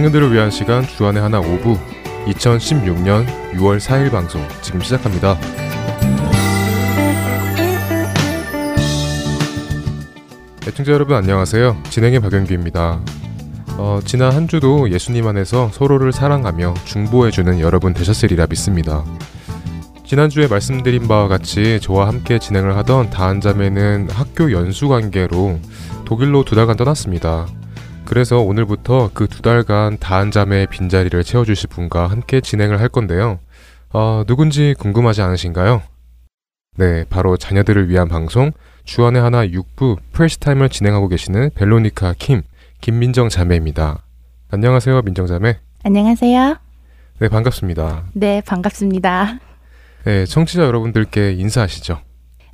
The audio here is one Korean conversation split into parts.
청년들을 위한 시간 주안의 하나 5부 2016년 6월 4일 방송 지금 시작합니다. 애청자 여러분 안녕하세요. 진행의 박영규입니다. 어, 지난 한 주도 예수님 안에서 서로를 사랑하며 중보해주는 여러분 되셨으리라 믿습니다. 지난주에 말씀드린 바와 같이 저와 함께 진행을 하던 다한자매는 학교 연수 관계로 독일로 두 달간 떠났습니다. 그래서 오늘부터 그 두 달간 다한자매의 빈자리를 채워주실 분과 함께 진행을 할 건데요. 어, 누군지 궁금하지 않으신가요? 네, 바로 자녀들을 위한 방송 주안의 하나 6부 프레시타임을 진행하고 계시는 벨로니카 킴, 김민정 자매입니다. 안녕하세요, 민정 자매. 안녕하세요. 네, 반갑습니다. 네, 반갑습니다. 네, 청취자 여러분들께 인사하시죠.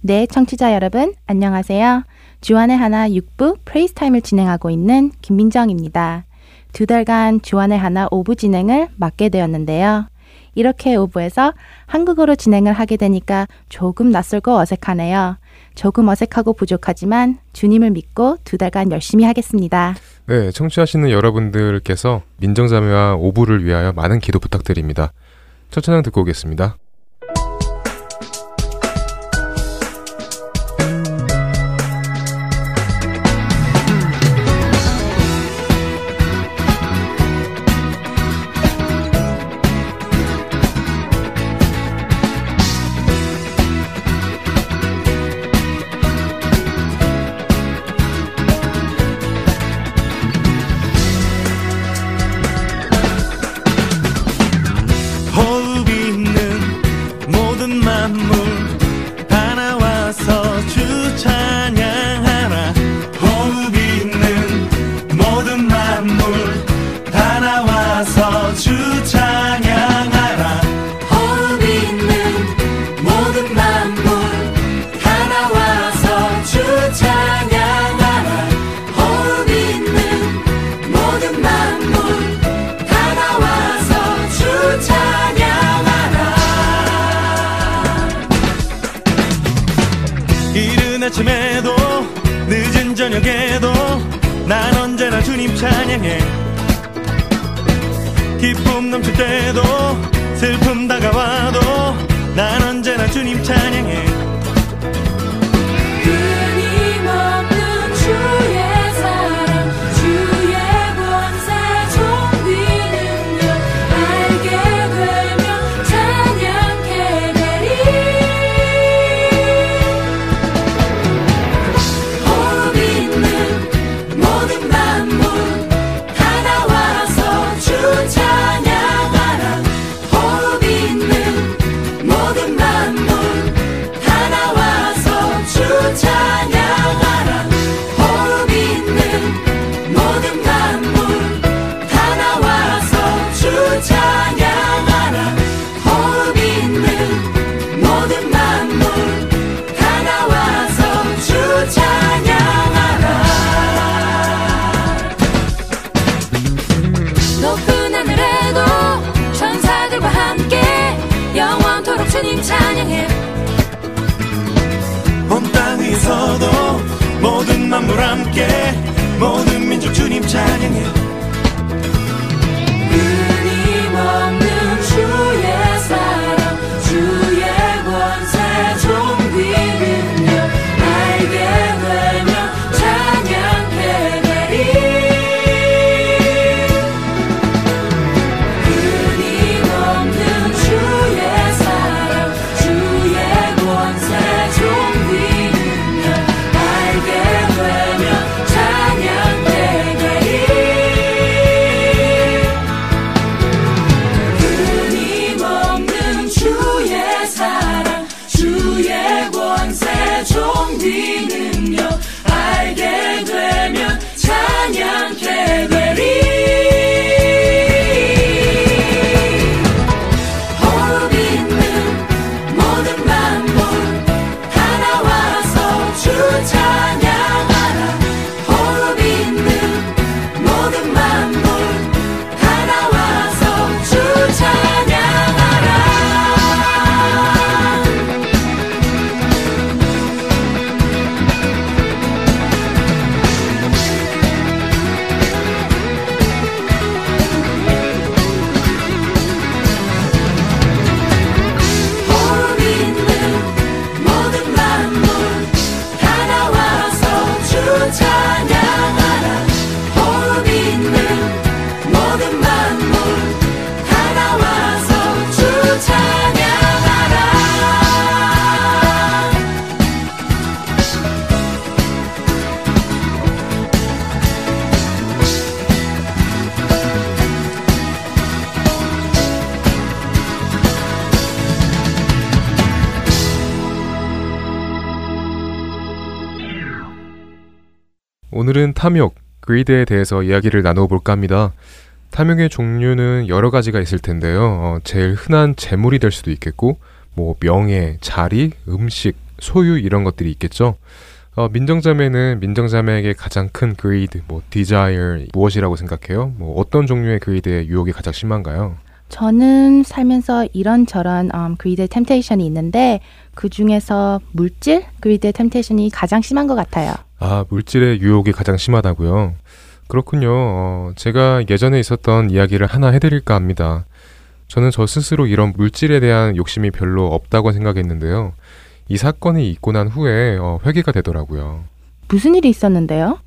네, 청취자 여러분, 안녕하세요. 주안의 하나 6부 Praise Time을 진행하고 있는 김민정입니다. 두 달간 주안의 하나 5부 진행을 맡게 되었는데요. 이렇게 5부에서 한국어로 진행을 하게 되니까 조금 낯설고 어색하네요. 조금 어색하고 부족하지만 주님을 믿고 두 달간 열심히 하겠습니다. 네, 청취하시는 여러분들께서 민정자매와 5부를 위하여 많은 기도 부탁드립니다. 첫 찬양 듣고 오겠습니다. 찬양 오늘은 탐욕, 그리드에 대해서 이야기를 나눠볼까 합니다. 탐욕의 종류는 여러 가지가 있을 텐데요. 어, 제일 흔한 재물이 될 수도 있겠고, 뭐 명예, 자리, 음식, 소유 이런 것들이 있겠죠. 어, 민정자매는 민정자매에게 가장 큰 greed, 뭐 desire 무엇이라고 생각해요? 뭐 어떤 종류의 greed의 유혹이 가장 심한가요? 저는 살면서 이런저런 음, 그리드 템테이션이 있는데 그 중에서 물질 그리드 템테이션이 가장 심한 것 같아요. 아, 물질의 유혹이 가장 심하다고요? 그렇군요. 어, 제가 예전에 있었던 이야기를 하나 해드릴까 합니다. 저는 저 스스로 이런 물질에 대한 욕심이 별로 없다고 생각했는데요. 이 사건이 있고 난 후에 어, 회개가 되더라고요. 무슨 일이 있었는데요?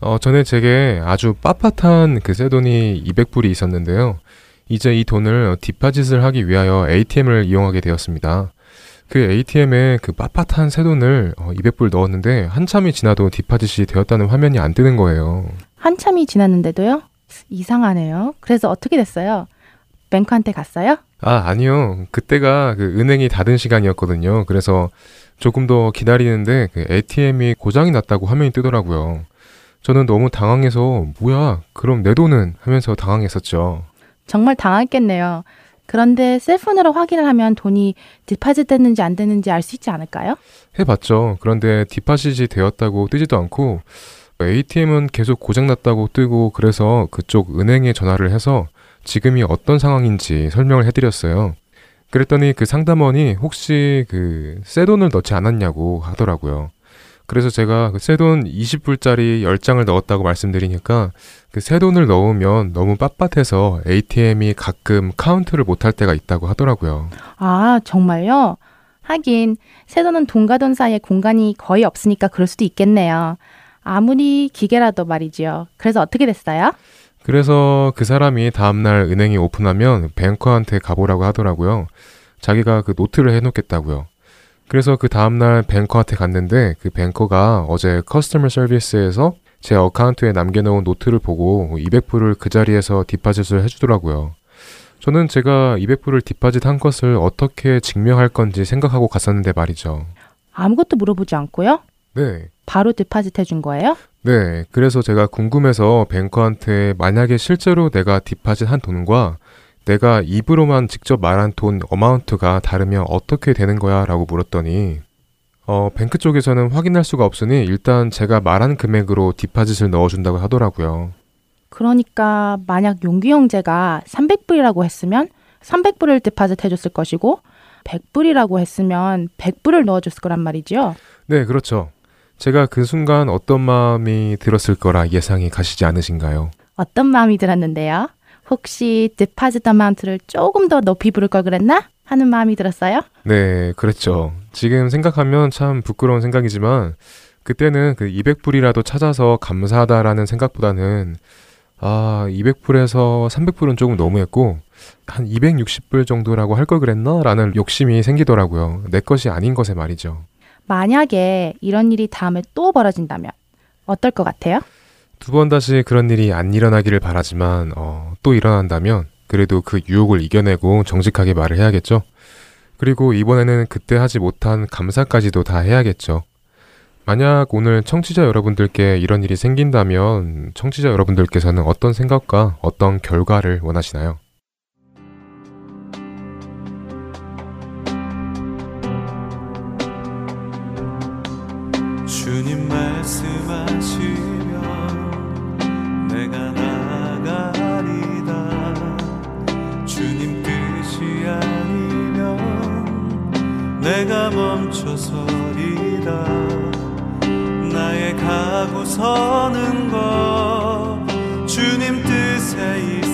어, 전에 제게 아주 빳빳한 그 새돈이 200불이 있었는데요. 이제 이 돈을 디파짓을 하기 위하여 ATM을 이용하게 되었습니다. 그 ATM에 그 빳빳한 새돈을 어, 200불 넣었는데 한참이 지나도 디파짓이 되었다는 화면이 안 뜨는 거예요. 한참이 지났는데도요? 이상하네요. 그래서 어떻게 됐어요? 뱅크한테 갔어요? 아, 아니요. 그때가 그 은행이 닫은 시간이었거든요. 그래서 조금 더 기다리는데 그 ATM이 고장이 났다고 화면이 뜨더라고요. 저는 너무 당황해서 뭐야? 그럼 내 돈은 하면서 당황했었죠. 정말 당했겠네요. 그런데 셀폰으로 확인을 하면 돈이 디파짓 됐는지 안 됐는지 알 수 있지 않을까요? 해봤죠. 그런데 디파짓이 되었다고 뜨지도 않고 ATM은 계속 고장났다고 뜨고 그래서 그쪽 은행에 전화를 해서 지금이 어떤 상황인지 설명을 해드렸어요. 그랬더니 그 상담원이 혹시 그 새 돈을 넣지 않았냐고 하더라고요. 그래서 제가 그 새돈 20불짜리 10장을 넣었다고 말씀드리니까 그 새 돈을 넣으면 너무 빳빳해서 ATM이 가끔 카운트를 못할 때가 있다고 하더라고요. 아, 정말요? 하긴 새돈은 돈과 돈 사이에 공간이 거의 없으니까 그럴 수도 있겠네요. 아무리 기계라도 말이지요. 그래서 어떻게 됐어요? 그래서 그 사람이 다음날 은행이 오픈하면 banker한테 가보라고 하더라고요. 자기가 그 노트를 해놓겠다고요. 그래서 그 다음날 banker한테 갔는데 그 banker가 어제 customer service에서 제 account에 남겨놓은 노트를 보고 200불을 그 자리에서 deposit을 해주더라고요. 저는 제가 200불을 deposit 한 것을 어떻게 증명할 건지 생각하고 갔었는데 말이죠. 아무것도 물어보지 않고요? 네. 바로 deposit 해준 거예요? 네. 그래서 제가 궁금해서 banker한테 만약에 실제로 내가 deposit 한 돈과 내가 입으로만 직접 말한 돈 amount가 다르면 어떻게 되는 거야? 라고 물었더니 어, 뱅크 쪽에서는 확인할 수가 없으니 일단 제가 말한 금액으로 디파짓을 넣어준다고 하더라고요. 그러니까 만약 용기 형제가 300불이라고 했으면 300불을 디파짓 해줬을 것이고 100불이라고 했으면 100불을 넣어줬을 거란 말이죠. 네, 그렇죠. 제가 그 순간 어떤 마음이 들었을 거라 예상이 가시지 않으신가요? 어떤 마음이 들었는데요? 혹시 디파짓 어마운트를 조금 더 높이 부를 걸 그랬나? 하는 마음이 들었어요? 네, 그랬죠. 지금 생각하면 참 부끄러운 생각이지만 그때는 그 200불이라도 찾아서 감사하다라는 생각보다는 아, 200불에서 300불은 조금 너무했고 한 260불 정도라고 할 걸 그랬나? 라는 욕심이 생기더라고요. 내 것이 아닌 것에 말이죠. 만약에 이런 일이 다음에 또 벌어진다면 어떨 것 같아요? 두 번 다시 그런 일이 안 일어나기를 바라지만 어, 또 일어난다면 그래도 그 유혹을 이겨내고 정직하게 말을 해야겠죠. 그리고 이번에는 그때 하지 못한 감사까지도 다 해야겠죠. 만약 오늘 청취자 여러분들께 이런 일이 생긴다면 청취자 여러분들께서는 어떤 생각과 어떤 결과를 원하시나요? 주님 말씀하 내가 멈춰서리다 나의 가고 서는 것 주님 뜻에 있으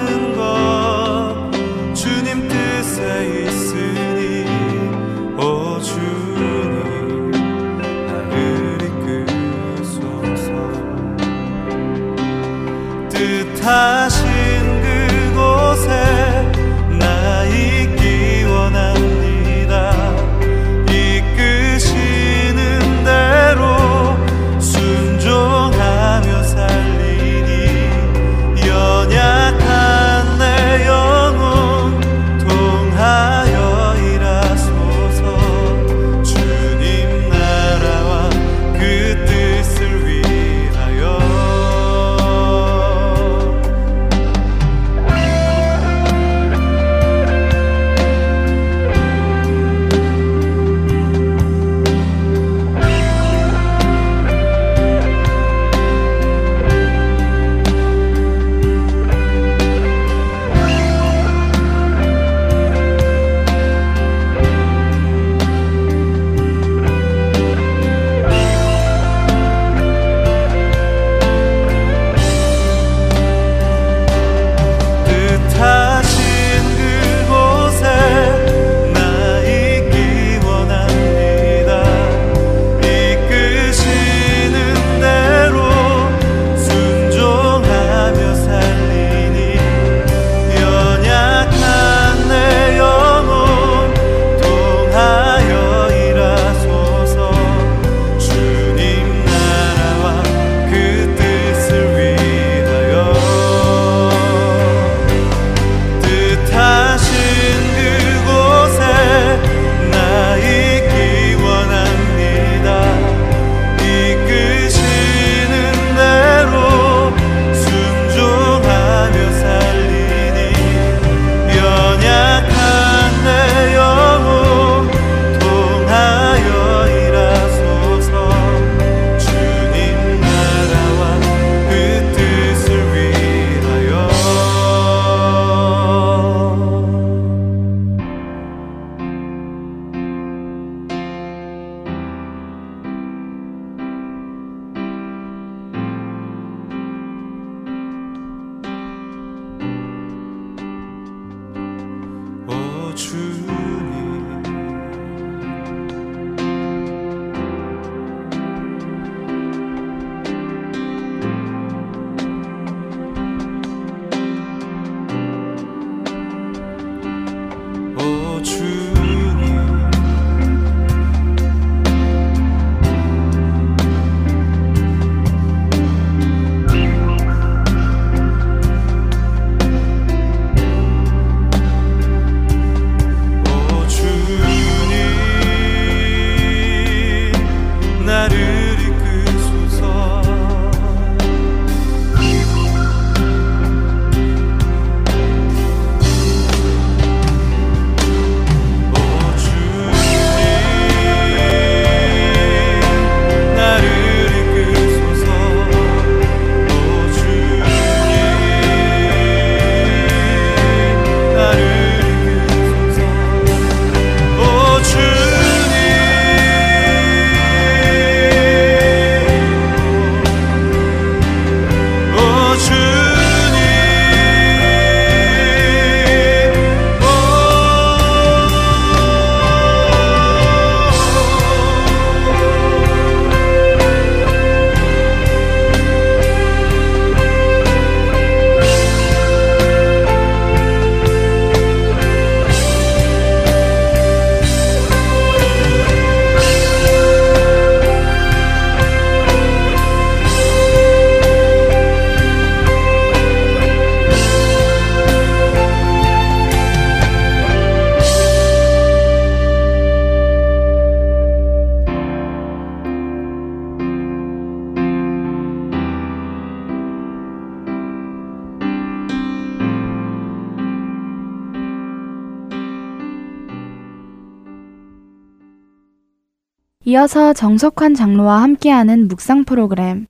이어서 정석환 장로와 함께하는 묵상 프로그램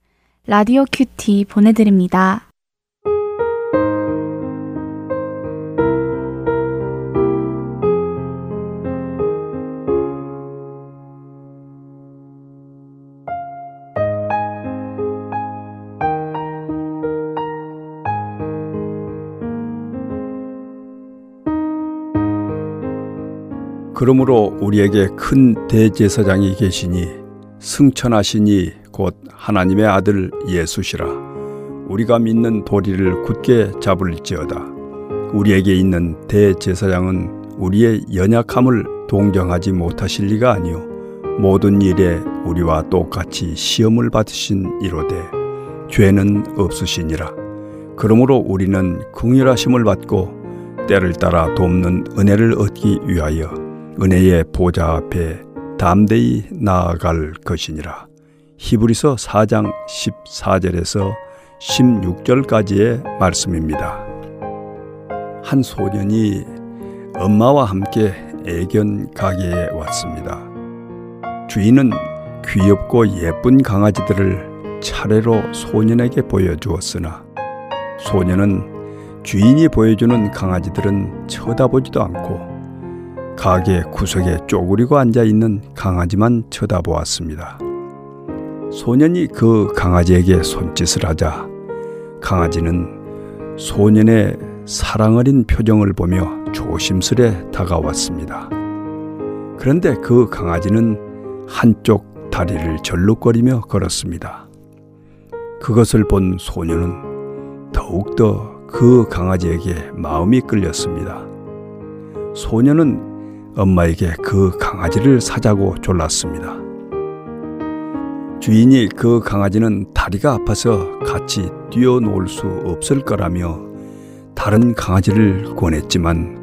라디오 큐티 보내드립니다. 그러므로 우리에게 큰 대제사장이 계시니 승천하시니 곧 하나님의 아들 예수시라 우리가 믿는 도리를 굳게 잡을지어다. 우리에게 있는 대제사장은 우리의 연약함을 동정하지 못하실 리가 아니요 모든 일에 우리와 똑같이 시험을 받으신 이로되 죄는 없으시니라. 그러므로 우리는 긍휼하심을 받고 때를 따라 돕는 은혜를 얻기 위하여 은혜의 보좌 앞에 담대히 나아갈 것이니라. 히브리서 4장 14절에서 16절까지의 말씀입니다. 한 소년이 엄마와 함께 애견 가게에 왔습니다. 주인은 귀엽고 예쁜 강아지들을 차례로 소년에게 보여주었으나 소년은 주인이 보여주는 강아지들은 쳐다보지도 않고 가게 구석에 쪼그리고 앉아 있는 강아지만 쳐다보았습니다. 소년이 그 강아지에게 손짓을 하자 강아지는 소년의 사랑 어린 표정을 보며 조심스레 다가왔습니다. 그런데 그 강아지는 한쪽 다리를 절룩거리며 걸었습니다. 그것을 본 소년은 더욱더 그 강아지에게 마음이 끌렸습니다. 소년은 엄마에게 그 강아지를 사자고 졸랐습니다. 주인이 그 강아지는 다리가 아파서 같이 뛰어놀 수 없을 거라며 다른 강아지를 권했지만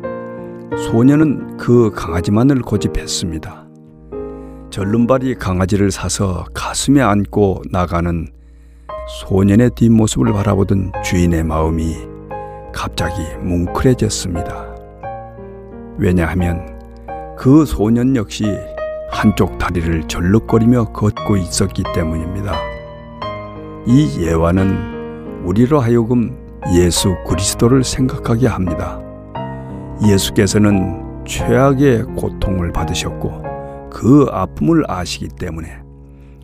소년은 그 강아지만을 고집했습니다. 절름발이 강아지를 사서 가슴에 안고 나가는 소년의 뒷모습을 바라보던 주인의 마음이 갑자기 뭉클해졌습니다. 왜냐하면 그 소년 역시 한쪽 다리를 절룩거리며 걷고 있었기 때문입니다. 이 예화는 우리로 하여금 예수 그리스도를 생각하게 합니다. 예수께서는 최악의 고통을 받으셨고 그 아픔을 아시기 때문에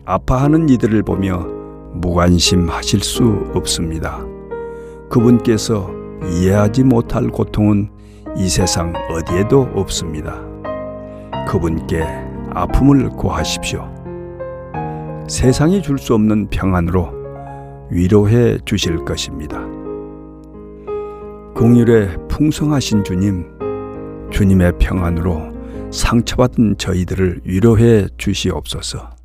아파하는 이들을 보며 무관심하실 수 없습니다. 그분께서 이해하지 못할 고통은 이 세상 어디에도 없습니다. 그분께 아픔을 고하십시오. 세상이 줄 수 없는 평안으로 위로해 주실 것입니다. 공율에 풍성하신 주님, 주님의 평안으로 상처받은 저희들을 위로해 주시옵소서.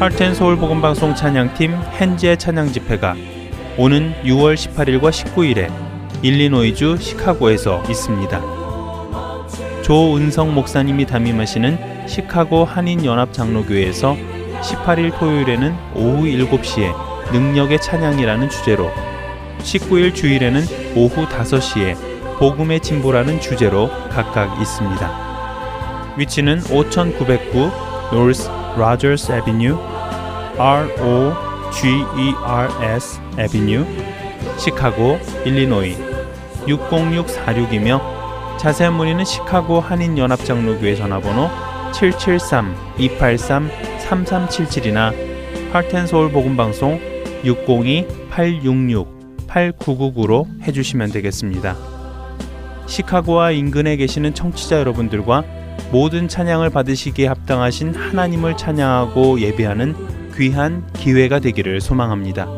할텐 서울 복음 방송 찬양팀 hen지의 찬양 집회가 오는 6월 18일과 19일에 일리노이주 시카고에서 있습니다. 조은성 목사님이 담임하시는 시카고 한인 연합 장로교회에서 18일 토요일에는 오후 7시에 능력의 찬양이라는 주제로 19일 주일에는 오후 5시에 복음의 진보라는 주제로 각각 있습니다. 위치는 5909 노스 로저스 애비뉴 R O G E R S 애비뉴 시카고 일리노이 60646이며 자세한 문의는 시카고 한인 연합 장로교회 전화번호 773-283-3377이나 하트앤서울 복음방송 602-866-8999로 해주시면 되겠습니다. 시카고와 인근에 계시는 청취자 여러분들과 모든 찬양을 받으시기에 합당하신 하나님을 찬양하고 예배하는 귀한 기회가 되기를 소망합니다.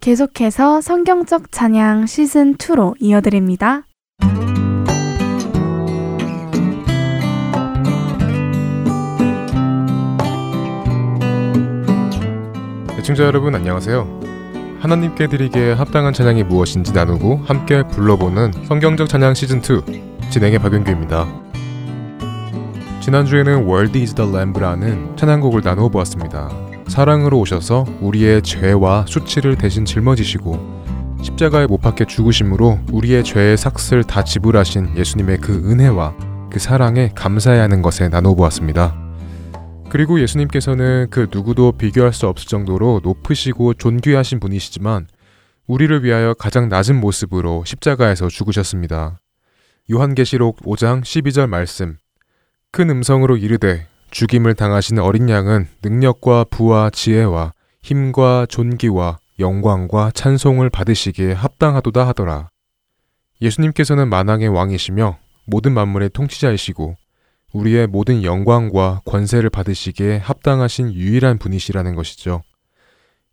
계속해서 성경적 찬양 시즌 2로 이어드립니다. 애청자 여러분 안녕하세요. 하나님께 드리기에 합당한 찬양이 무엇인지 나누고 함께 불러보는 성경적 찬양 시즌 2 진행의 박윤규입니다. 지난주에는 World is the Lamb라는 찬양곡을 나누어 보았습니다. 사랑으로 오셔서 우리의 죄와 수치를 대신 짊어지시고 십자가에 못 박혀 죽으심으로 우리의 죄의 삭슬 다 지불하신 예수님의 그 은혜와 그 사랑에 감사해야 하는 것에 나누어 보았습니다. 그리고 예수님께서는 그 누구도 비교할 수 없을 정도로 높으시고 존귀하신 분이시지만 우리를 위하여 가장 낮은 모습으로 십자가에서 죽으셨습니다. 요한계시록 5장 12절 말씀 큰 음성으로 이르되 죽임을 당하신 어린 양은 능력과 부와 지혜와 힘과 존귀와 영광과 찬송을 받으시기에 합당하도다 하더라. 예수님께서는 만왕의 왕이시며 모든 만물의 통치자이시고 우리의 모든 영광과 권세를 받으시기에 합당하신 유일한 분이시라는 것이죠.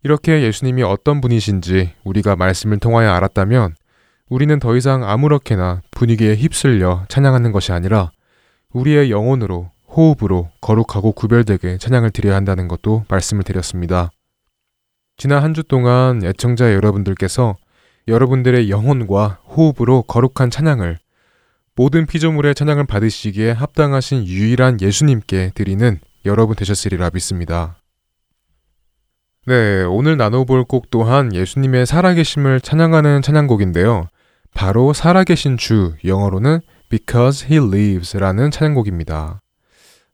이렇게 예수님이 어떤 분이신지 우리가 말씀을 통하여 알았다면 우리는 더 이상 아무렇게나 분위기에 휩쓸려 찬양하는 것이 아니라 우리의 영혼으로 호흡으로 거룩하고 구별되게 찬양을 드려야 한다는 것도 말씀을 드렸습니다. 지난 한 주 동안 애청자 여러분들께서 여러분들의 영혼과 호흡으로 거룩한 찬양을 모든 피조물의 찬양을 받으시기에 합당하신 유일한 예수님께 드리는 여러분 되셨으리라 믿습니다. 네, 오늘 나눠볼 곡 또한 예수님의 살아계심을 찬양하는 찬양곡인데요. 바로 살아계신 주, 영어로는 Because He Lives라는 찬양곡입니다.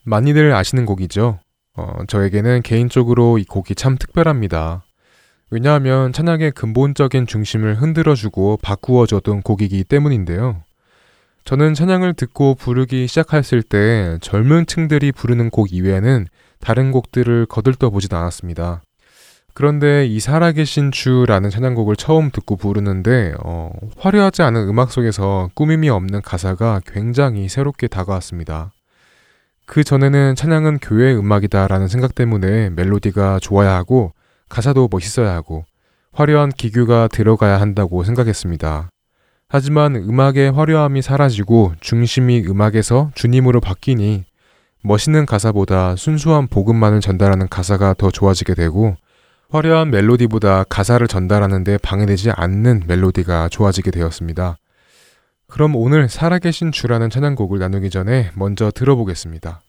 많이들 아시는 곡이죠. 어, 저에게는 개인적으로 이 곡이 참 특별합니다. 왜냐하면 찬양의 근본적인 중심을 흔들어주고 바꾸어줬던 곡이기 때문인데요. 저는 찬양을 듣고 부르기 시작했을 때 젊은 층들이 부르는 곡 이외에는 다른 곡들을 거들떠 보진 않았습니다. 그런데 이 살아계신 주라는 찬양곡을 처음 듣고 부르는데 어, 화려하지 않은 음악 속에서 꾸밈이 없는 가사가 굉장히 새롭게 다가왔습니다. 그 전에는 찬양은 교회 음악이다라는 생각 때문에 멜로디가 좋아야 하고 가사도 멋있어야 하고 화려한 기교가 들어가야 한다고 생각했습니다. 하지만 음악의 화려함이 사라지고 중심이 음악에서 주님으로 바뀌니 멋있는 가사보다 순수한 복음만을 전달하는 가사가 더 좋아지게 되고 화려한 멜로디보다 가사를 전달하는데 방해되지 않는 멜로디가 좋아지게 되었습니다. 그럼 오늘 살아계신 주라는 찬양곡을 나누기 전에 먼저 들어보겠습니다.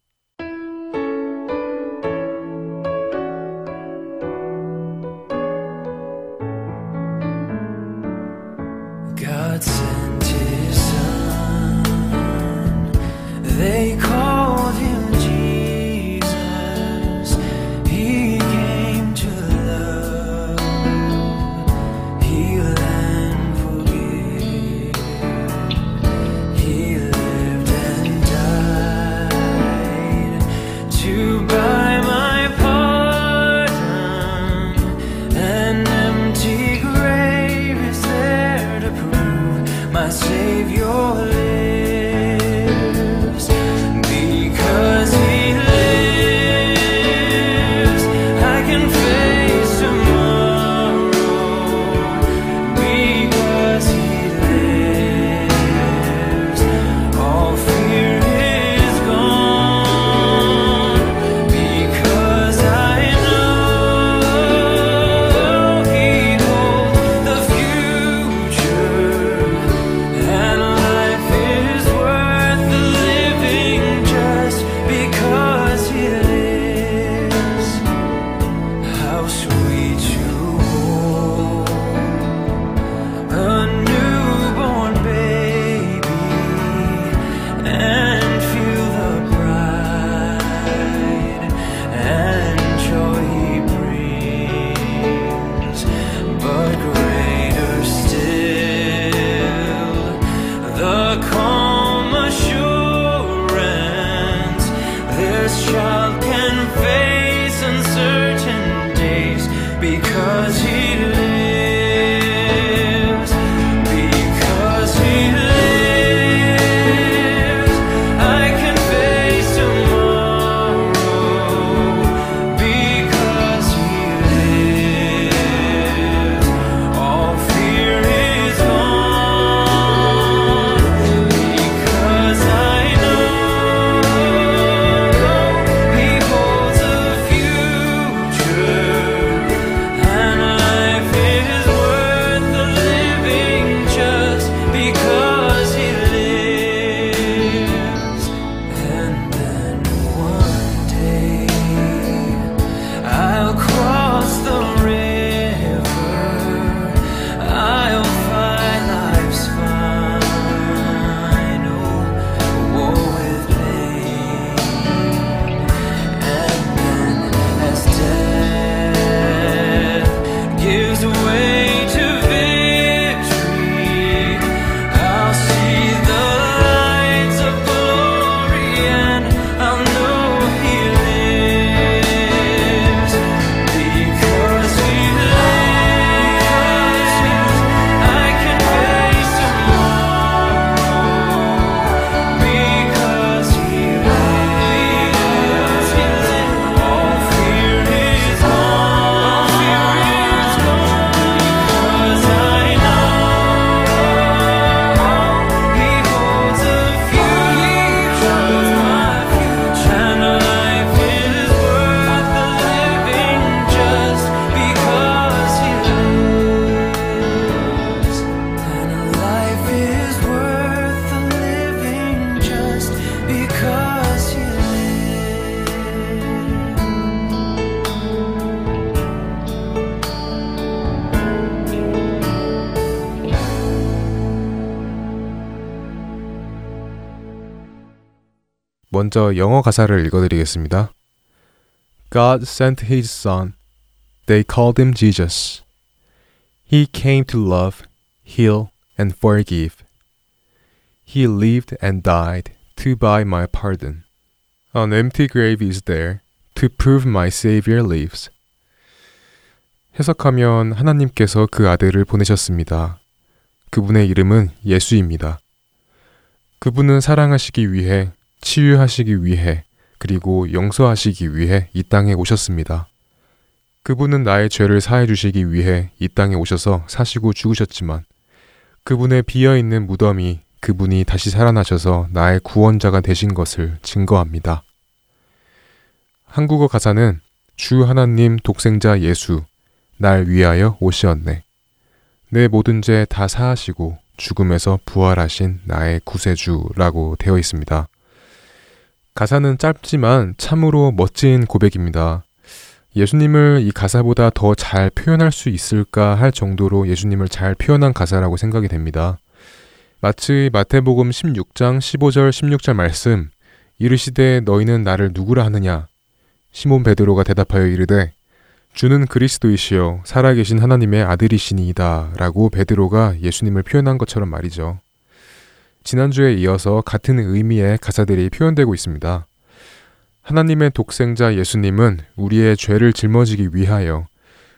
먼저 영어 가사를 읽어드리겠습니다. God sent his son. They called him Jesus. He came to love, heal, and forgive. He lived and died to buy my pardon. An empty grave is there to prove my Savior lives. 해석하면 하나님께서 그 아들을 보내셨습니다. 그분의 이름은 예수입니다. 그분은 사랑하시기 위해 치유하시기 위해 그리고 용서하시기 위해 이 땅에 오셨습니다. 그분은 나의 죄를 사해 주시기 위해 이 땅에 오셔서 사시고 죽으셨지만 그분의 비어 있는 무덤이 그분이 다시 살아나셔서 나의 구원자가 되신 것을 증거합니다. 한국어 가사는 주 하나님 독생자 예수 날 위하여 오시었네. 내 모든 죄 다 사하시고 죽음에서 부활하신 나의 구세주라고 되어 있습니다. 가사는 짧지만 참으로 멋진 고백입니다. 예수님을 이 가사보다 더 잘 표현할 수 있을까 할 정도로 예수님을 잘 표현한 가사라고 생각이 됩니다. 마치 마태복음 16장 15절 16절 말씀 이르시되 너희는 나를 누구라 하느냐 시몬 베드로가 대답하여 이르되 주는 그리스도이시요 살아계신 하나님의 아들이시니이다 라고 베드로가 예수님을 표현한 것처럼 말이죠. 지난주에 이어서 같은 의미의 가사들이 표현되고 있습니다. 하나님의 독생자 예수님은 우리의 죄를 짊어지기 위하여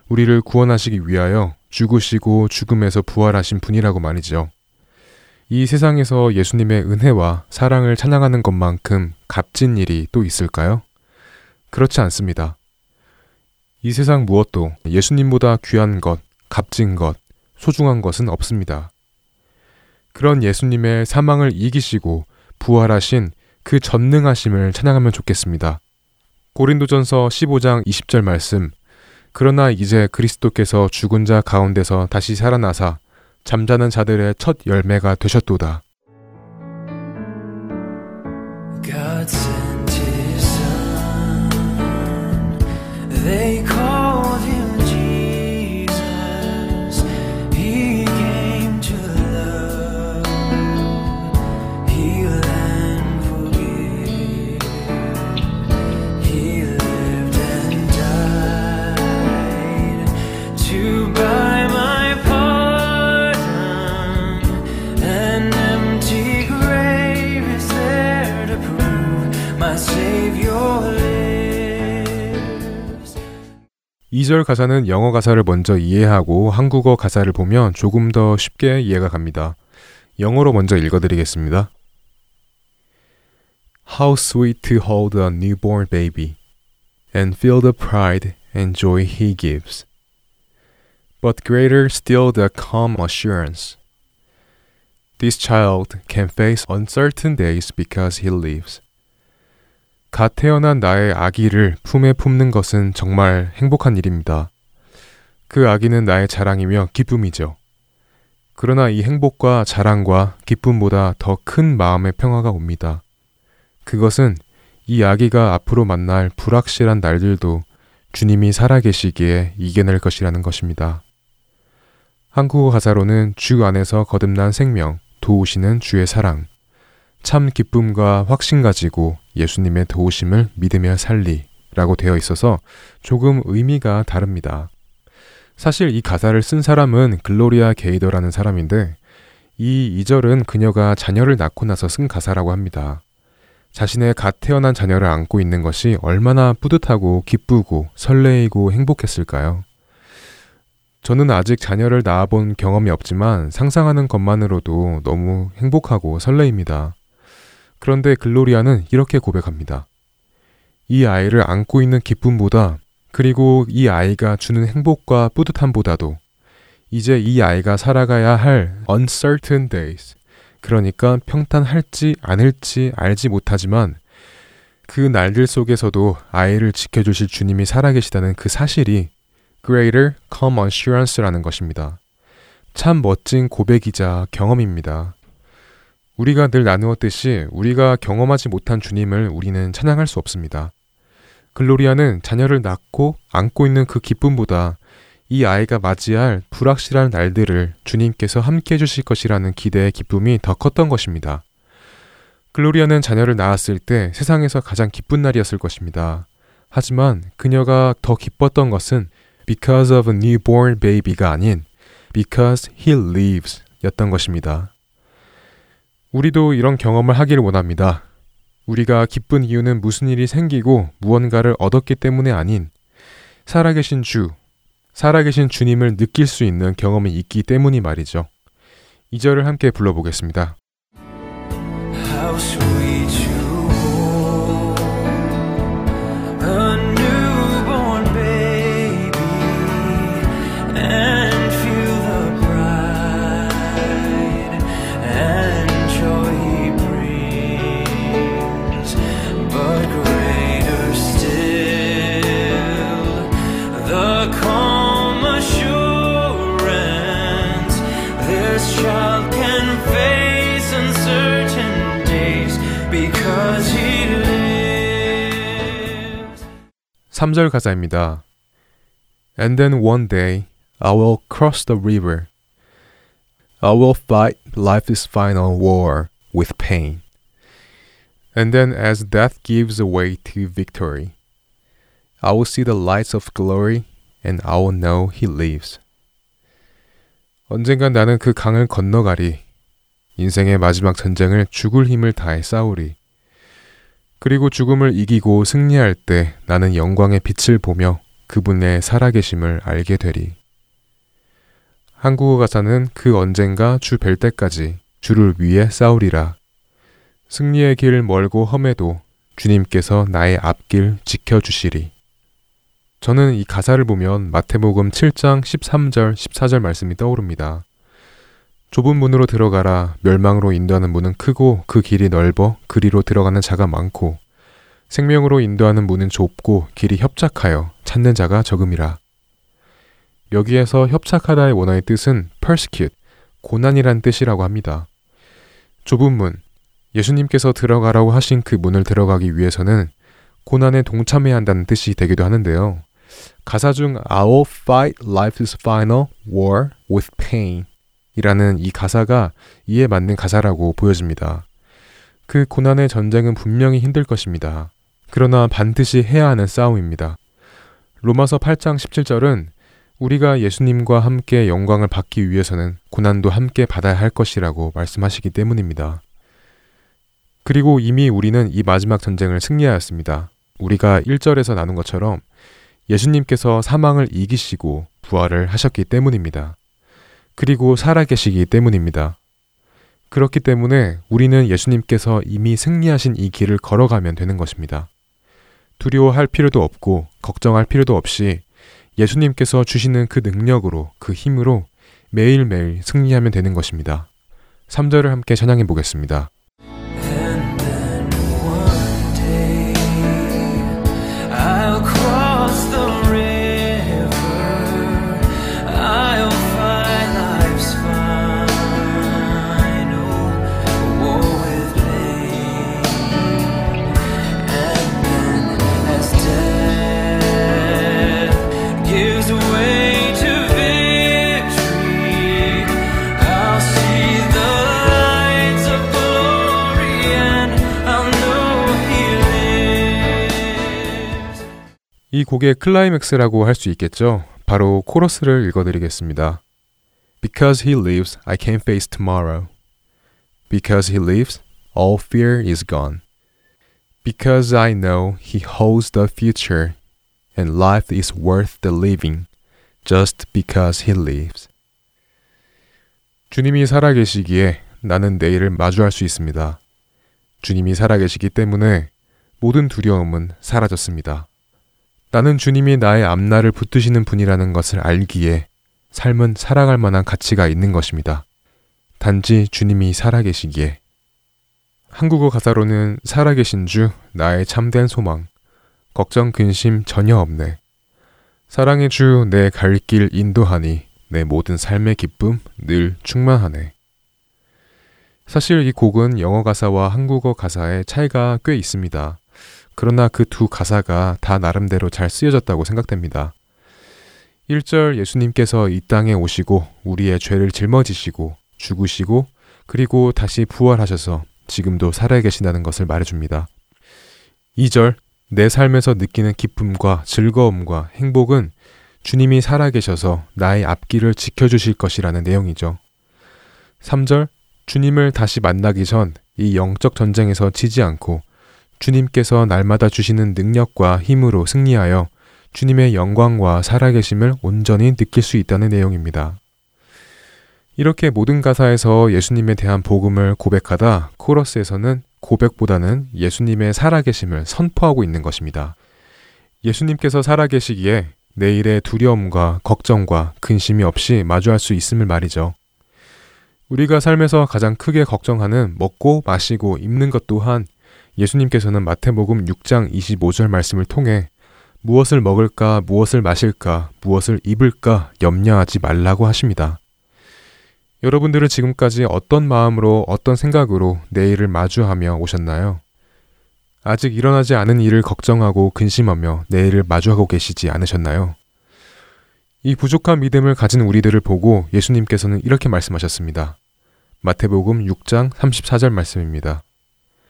우리를 구원하시기 위하여 죽으시고 죽음에서 부활하신 분이라고 말이죠. 이 세상에서 예수님의 은혜와 사랑을 찬양하는 것만큼 값진 일이 또 있을까요? 그렇지 않습니다. 이 세상 무엇도 예수님보다 귀한 것, 값진 것, 소중한 것은 없습니다. 그런 예수님의 사망을 이기시고 부활하신 그 전능하심을 찬양하면 좋겠습니다. 고린도전서 15장 20절 말씀 그러나 이제 그리스도께서 죽은 자 가운데서 다시 살아나사 잠자는 자들의 첫 열매가 되셨도다. They called 2절 가사는 영어 가사를 먼저 이해하고 한국어 가사를 보면 조금 더 쉽게 이해가 갑니다. 영어로 먼저 읽어드리겠습니다. How sweet to hold a newborn baby and feel the pride and joy he gives. But greater still the calm assurance. This child can face uncertain days because he lives. 갓 태어난 나의 아기를 품에 품는 것은 정말 행복한 일입니다. 그 아기는 나의 자랑이며 기쁨이죠. 그러나 이 행복과 자랑과 기쁨보다 더 큰 마음의 평화가 옵니다. 그것은 이 아기가 앞으로 만날 불확실한 날들도 주님이 살아계시기에 이겨낼 것이라는 것입니다. 한국어 가사로는 주 안에서 거듭난 생명, 도우시는 주의 사랑, 참 기쁨과 확신 가지고 예수님의 도우심을 믿으며 살리라고 되어 있어서 조금 의미가 다릅니다. 사실 이 가사를 쓴 사람은 글로리아 게이더라는 사람인데 이 2절은 그녀가 자녀를 낳고 나서 쓴 가사라고 합니다. 자신의 갓 태어난 자녀를 안고 있는 것이 얼마나 뿌듯하고 기쁘고 설레이고 행복했을까요? 저는 아직 자녀를 낳아본 경험이 없지만 상상하는 것만으로도 너무 행복하고 설레입니다. 그런데 글로리아는 이렇게 고백합니다. 이 아이를 안고 있는 기쁨보다 그리고 이 아이가 주는 행복과 뿌듯함보다도 이제 이 아이가 살아가야 할 uncertain days 그러니까 평탄할지 않을지 알지 못하지만 그 날들 속에서도 아이를 지켜주실 주님이 살아계시다는 그 사실이 greater calm assurance라는 것입니다. 참 멋진 고백이자 경험입니다. 우리가 늘 나누었듯이 우리가 경험하지 못한 주님을 우리는 찬양할 수 없습니다. 글로리아는 자녀를 낳고 안고 있는 그 기쁨보다 이 아이가 맞이할 불확실한 날들을 주님께서 함께 해주실 것이라는 기대의 기쁨이 더 컸던 것입니다. 글로리아는 자녀를 낳았을 때 세상에서 가장 기쁜 날이었을 것입니다. 하지만 그녀가 더 기뻤던 것은 because of a newborn baby가 아닌 because he lives 였던 것입니다. 우리도 이런 경험을 하기를 원합니다. 우리가 기쁜 이유는 무슨 일이 생기고 무언가를 얻었기 때문에 아닌 살아계신 주, 살아계신 주님을 느낄 수 있는 경험이 있기 때문이 말이죠. 이 절을 함께 불러보겠습니다. 3절 가사입니다. And then one day I will cross the river. I will fight life's final war with pain. And then as death gives way to victory, I will see the lights of glory and I will know he lives. 언젠간 나는 그 강을 건너가리. 인생의 마지막 전쟁을 죽을 힘을 다해 싸우리. 그리고 죽음을 이기고 승리할 때 나는 영광의 빛을 보며 그분의 살아계심을 알게 되리. 한국어 가사는 그 언젠가 주 뵐 때까지 주를 위해 싸우리라. 승리의 길 멀고 험해도 주님께서 나의 앞길 지켜주시리. 저는 이 가사를 보면 마태복음 7장 13절, 14절 말씀이 떠오릅니다. 좁은 문으로 들어가라. 멸망으로 인도하는 문은 크고 그 길이 넓어 그리로 들어가는 자가 많고 생명으로 인도하는 문은 좁고 길이 협착하여 찾는 자가 적음이라. 여기에서 협착하다의 원어의 뜻은 persecute, 고난이란 뜻이라고 합니다. 좁은 문, 예수님께서 들어가라고 하신 그 문을 들어가기 위해서는 고난에 동참해야 한다는 뜻이 되기도 하는데요. 가사 중 I will fight life's final war with pain 이라는 이 가사가 이에 맞는 가사라고 보여집니다. 그 고난의 전쟁은 분명히 힘들 것입니다. 그러나 반드시 해야 하는 싸움입니다. 로마서 8장 17절은 우리가 예수님과 함께 영광을 받기 위해서는 고난도 함께 받아야 할 것이라고 말씀하시기 때문입니다. 그리고 이미 우리는 이 마지막 전쟁을 승리하였습니다. 우리가 1절에서 나눈 것처럼 예수님께서 사망을 이기시고 부활을 하셨기 때문입니다. 그리고 살아계시기 때문입니다. 그렇기 때문에 우리는 예수님께서 이미 승리하신 이 길을 걸어가면 되는 것입니다. 두려워할 필요도 없고 걱정할 필요도 없이 예수님께서 주시는 그 능력으로 그 힘으로 매일매일 승리하면 되는 것입니다. 3절을 함께 찬양해 보겠습니다. 곡의 클라이맥스라고 할 수 있겠죠. 바로 코러스를 읽어드리겠습니다. Because he lives, I can face tomorrow. Because he lives, all fear is gone. Because I know he holds the future, and life is worth the living, just because he lives. 주님이 살아계시기에 나는 내일을 마주할 수 있습니다. 주님이 살아계시기 때문에 모든 두려움은 사라졌습니다. 나는 주님이 나의 앞날을 붙드시는 분이라는 것을 알기에 삶은 살아갈 만한 가치가 있는 것입니다. 단지 주님이 살아계시기에. 한국어 가사로는 살아계신 주, 나의 참된 소망, 걱정, 근심 전혀 없네. 사랑의 주, 내 갈 길 인도하니, 내 모든 삶의 기쁨 늘 충만하네. 사실 이 곡은 영어 가사와 한국어 가사의 차이가 꽤 있습니다. 그러나 그 두 가사가 다 나름대로 잘 쓰여졌다고 생각됩니다. 1절 예수님께서 이 땅에 오시고 우리의 죄를 짊어지시고 죽으시고 그리고 다시 부활하셔서 지금도 살아계신다는 것을 말해줍니다. 2절 내 삶에서 느끼는 기쁨과 즐거움과 행복은 주님이 살아계셔서 나의 앞길을 지켜주실 것이라는 내용이죠. 3절 주님을 다시 만나기 전 이 영적 전쟁에서 지지 않고 주님께서 날마다 주시는 능력과 힘으로 승리하여 주님의 영광과 살아계심을 온전히 느낄 수 있다는 내용입니다. 이렇게 모든 가사에서 예수님에 대한 복음을 고백하다 코러스에서는 고백보다는 예수님의 살아계심을 선포하고 있는 것입니다. 예수님께서 살아계시기에 내일의 두려움과 걱정과 근심이 없이 마주할 수 있음을 말이죠. 우리가 삶에서 가장 크게 걱정하는 먹고 마시고 입는 것 또한 예수님께서는 마태복음 6장 25절 말씀을 통해 무엇을 먹을까, 무엇을 마실까, 무엇을 입을까 염려하지 말라고 하십니다. 여러분들은 지금까지 어떤 마음으로 어떤 생각으로 내일을 마주하며 오셨나요? 아직 일어나지 않은 일을 걱정하고 근심하며 내일을 마주하고 계시지 않으셨나요? 이 부족한 믿음을 가진 우리들을 보고 예수님께서는 이렇게 말씀하셨습니다. 마태복음 6장 34절 말씀입니다.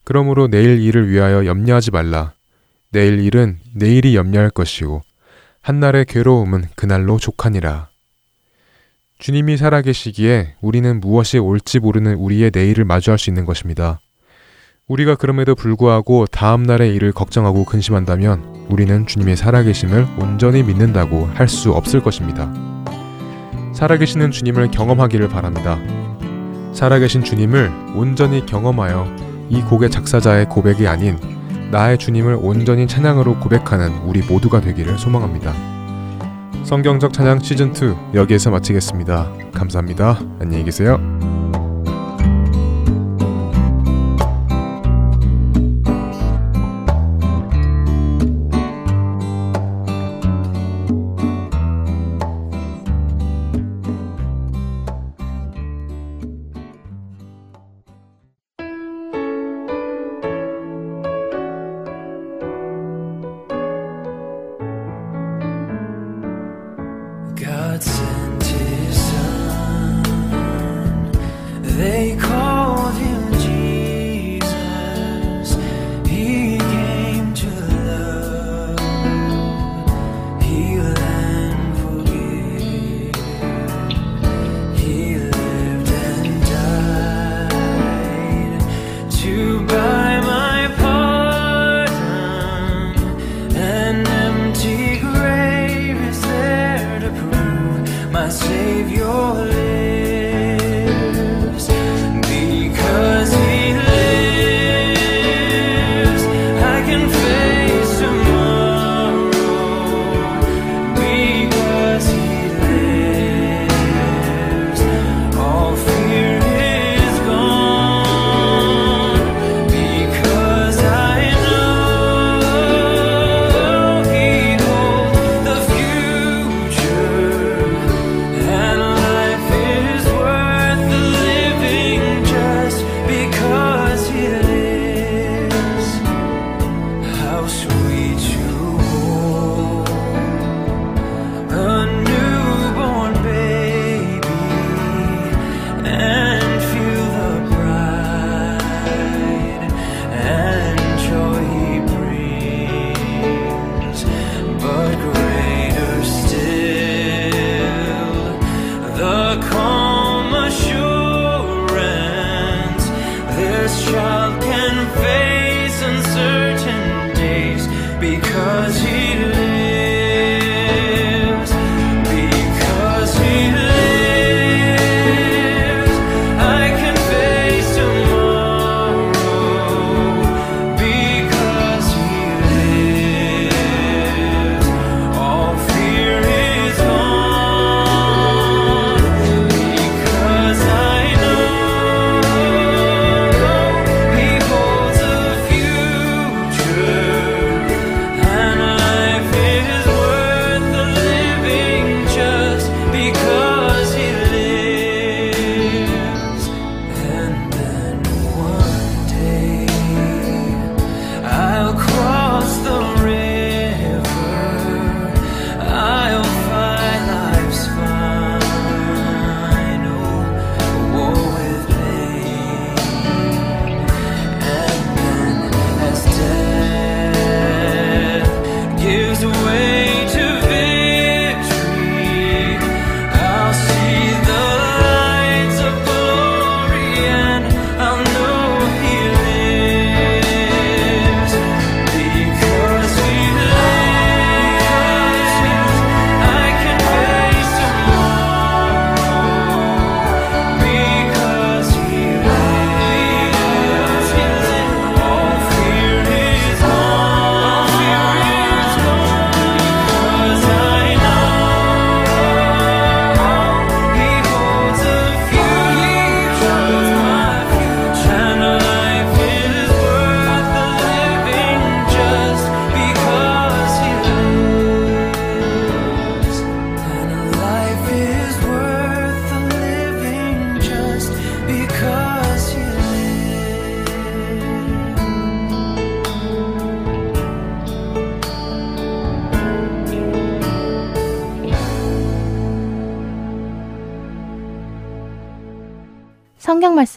그러므로 내일 일을 위하여 염려하지 말라. 내일 일은 내일이 염려할 것이요. 한날의 괴로움은 그날로 족하니라. 주님이 살아계시기에 우리는 무엇이 올지 모르는 우리의 내일을 마주할 수 있는 것입니다. 우리가 그럼에도 불구하고 다음 날의 일을 걱정하고 근심한다면 우리는 주님의 살아계심을 온전히 믿는다고 할 수 없을 것입니다. 살아계시는 주님을 경험하기를 바랍니다. 살아계신 주님을 온전히 경험하여 이 곡의 작사자의 고백이 아닌 나의 주님을 온전히 찬양으로 고백하는 우리 모두가 되기를 소망합니다. 성경적 찬양 시즌2 여기에서 마치겠습니다. 감사합니다. 안녕히 계세요.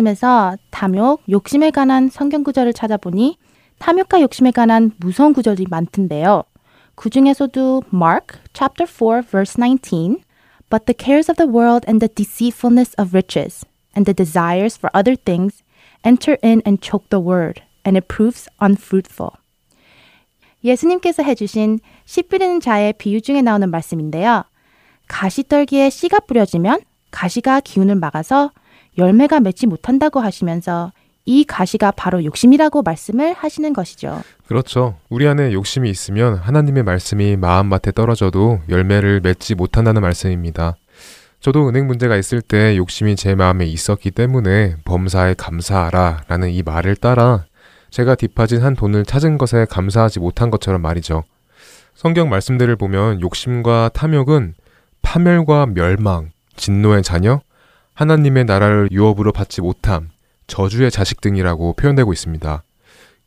말씀에서 탐욕, 욕심에 관한 성경 구절을 찾아보니 탐욕과 욕심에 관한 무서운 구절이 많던데요. 그 중에서도 Mark chapter 4 verse 19 But the cares of the world and the deceitfulness of riches and the desires for other things enter in and choke the word and it proves unfruitful. 예수님께서 해주신 씨 뿌리는 자의 비유 중에 나오는 말씀인데요. 가시떨기에 씨가 뿌려지면 가시가 기운을 막아서 열매가 맺지 못한다고 하시면서 이 가시가 바로 욕심이라고 말씀을 하시는 것이죠. 그렇죠. 우리 안에 욕심이 있으면 하나님의 말씀이 마음밭에 떨어져도 열매를 맺지 못한다는 말씀입니다. 저도 은행 문제가 있을 때 욕심이 제 마음에 있었기 때문에 범사에 감사하라 라는 이 말을 따라 제가 뒷파진 한 돈을 찾은 것에 감사하지 못한 것처럼 말이죠. 성경 말씀들을 보면 욕심과 탐욕은 파멸과 멸망, 진노의 자녀, 하나님의 나라를 유업으로 받지 못함, 저주의 자식 등이라고 표현되고 있습니다.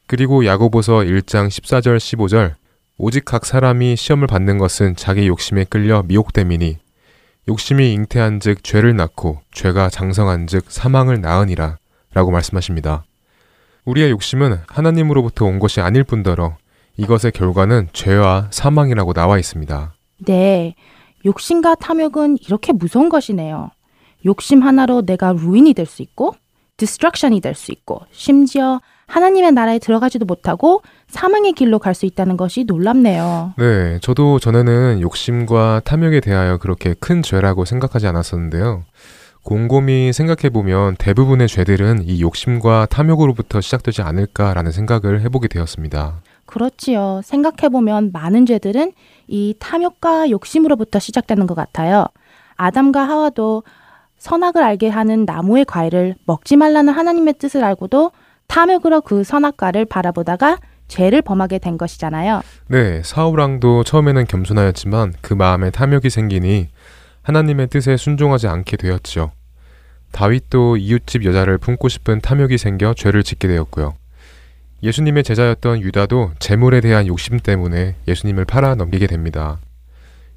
그리고 야고보서 1장 14절 15절 오직 각 사람이 시험을 받는 것은 자기 욕심에 끌려 미혹됨이니 욕심이 잉태한즉 죄를 낳고 죄가 장성한즉 사망을 낳으니라 라고 말씀하십니다. 우리의 욕심은 하나님으로부터 온 것이 아닐 뿐더러 이것의 결과는 죄와 사망이라고 나와 있습니다. 네, 욕심과 탐욕은 이렇게 무서운 것이네요. 욕심 하나로 내가 ruin이 될 수 있고, destruction이 될 수 있고, 심지어 하나님의 나라에 들어가지도 못하고 사망의 길로 갈 수 있다는 것이 놀랍네요. 네, 저도 전에는 욕심과 탐욕에 대하여 그렇게 큰 죄라고 생각하지 않았었는데요. 곰곰이 생각해보면 대부분의 죄들은 이 욕심과 탐욕으로부터 시작되지 않을까라는 생각을 해보게 되었습니다. 그렇지요. 생각해보면 많은 죄들은 이 탐욕과 욕심으로부터 시작되는 것 같아요. 아담과 하와도 선악을 알게 하는 나무의 과일을 먹지 말라는 하나님의 뜻을 알고도 탐욕으로 그 선악과를 바라보다가 죄를 범하게 된 것이잖아요. 네, 사울왕도 처음에는 겸손하였지만 그 마음에 탐욕이 생기니 하나님의 뜻에 순종하지 않게 되었죠. 다윗도 이웃집 여자를 품고 싶은 탐욕이 생겨 죄를 짓게 되었고요. 예수님의 제자였던 유다도 재물에 대한 욕심 때문에 예수님을 팔아 넘기게 됩니다.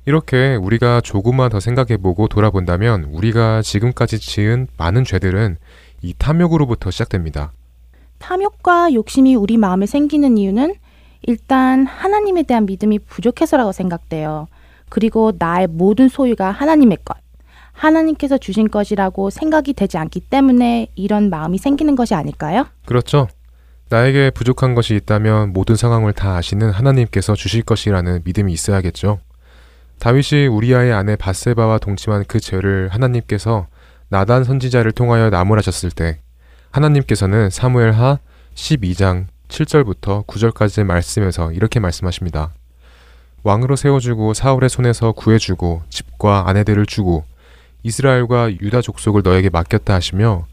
이렇게 우리가 조금만 더 생각해보고 돌아본다면 우리가 지금까지 지은 많은 죄들은 이 탐욕으로부터 시작됩니다. 탐욕과 욕심이 우리 마음에 생기는 이유는 일단 하나님에 대한 믿음이 부족해서라고 생각돼요. 그리고 나의 모든 소유가 하나님의 것, 하나님께서 주신 것이라고 생각이 되지 않기 때문에 이런 마음이 생기는 것이 아닐까요? 그렇죠. 나에게 부족한 것이 있다면 모든 상황을 다 아시는 하나님께서 주실 것이라는 믿음이 있어야겠죠. 다윗이 우리아의 아내 바세바와 동침한 그 죄를 하나님께서 나단 선지자를 통하여 나무라셨을 때 하나님께서는 사무엘하 12장 7절부터 9절까지의 말씀에서 이렇게 말씀하십니다. 왕으로 세워주고 사울의 손에서 구해주고 집과 아내들을 주고 이스라엘과 유다 족속을 너에게 맡겼다 하시며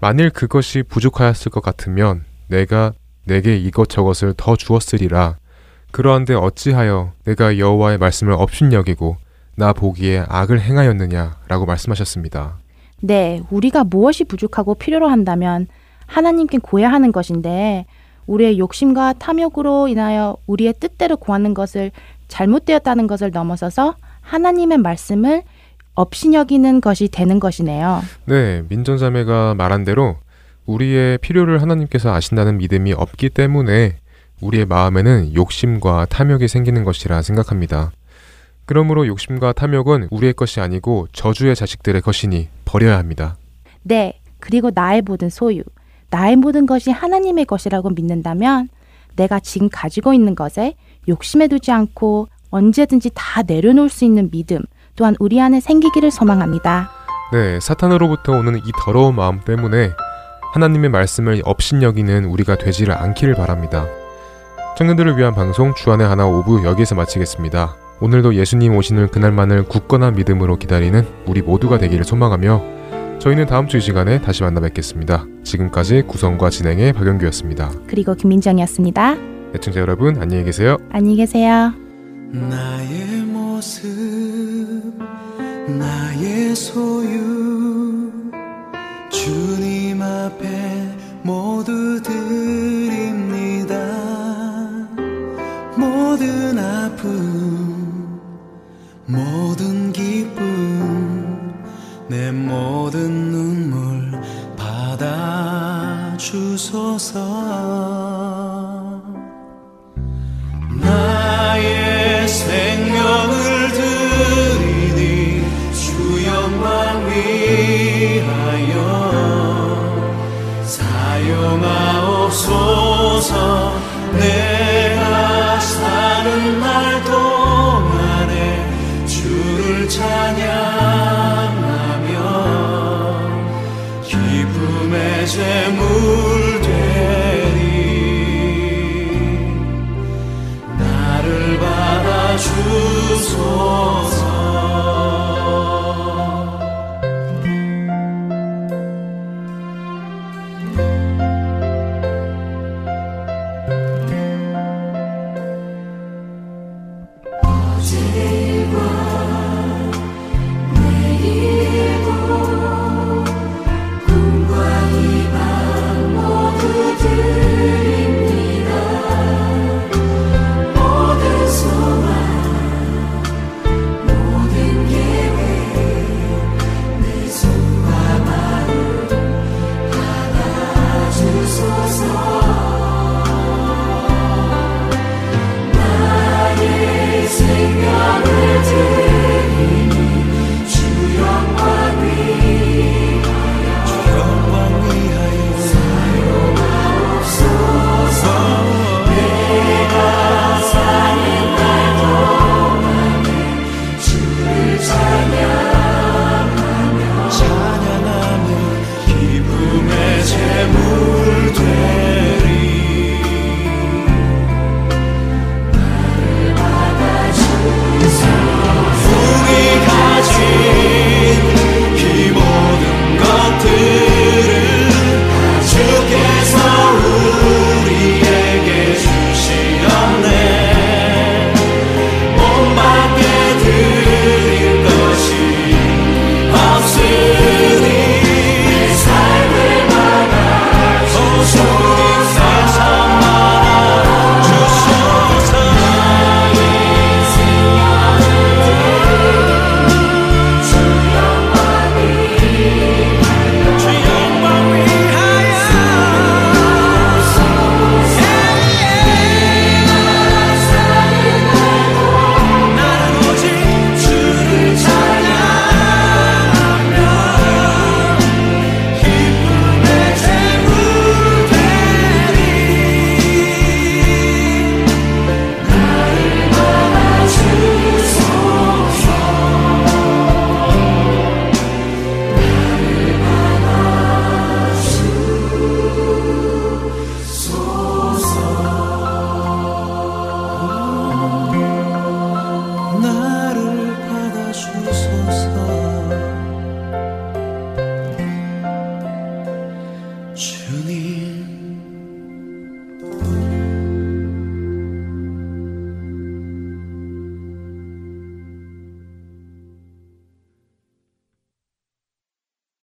만일 그것이 부족하였을 것 같으면 내가 내게 이것저것을 더 주었으리라 그러한데 어찌하여 내가 여호와의 말씀을 업신여기고 나 보기에 악을 행하였느냐라고 말씀하셨습니다. 네, 우리가 무엇이 부족하고 필요로 한다면 하나님께 구해야 하는 것인데 우리의 욕심과 탐욕으로 인하여 우리의 뜻대로 구하는 것을 잘못되었다는 것을 넘어서서 하나님의 말씀을 업신여기는 것이 되는 것이네요. 네, 민전자매가 말한 대로 우리의 필요를 하나님께서 아신다는 믿음이 없기 때문에 우리의 마음에는 욕심과 탐욕이 생기는 것이라 생각합니다. 그러므로 욕심과 탐욕은 우리의 것이 아니고 저주의 자식들의 것이니 버려야 합니다. 네, 그리고 나의 모든 소유, 나의 모든 것이 하나님의 것이라고 믿는다면 내가 지금 가지고 있는 것에 욕심에 두지 않고 언제든지 다 내려놓을 수 있는 믿음 또한 우리 안에 생기기를 소망합니다. 네, 사탄으로부터 오는 이 더러운 마음 때문에 하나님의 말씀을 업신여기는 우리가 되지를 않기를 바랍니다. 청년들을 위한 방송 주안의 하나 오부 여기에서 마치겠습니다. 오늘도 예수님 오시는 그날만을 굳건한 믿음으로 기다리는 우리 모두가 되기를 소망하며 저희는 다음 주 이 시간에 다시 만나 뵙겠습니다. 지금까지 구성과 진행의 박영규였습니다. 그리고 김민정이었습니다. 애청자 여러분 안녕히 계세요. 안녕히 계세요. 나의 모습 나의 소유 주님 앞에 모두 드립니다 모든 아픔 모든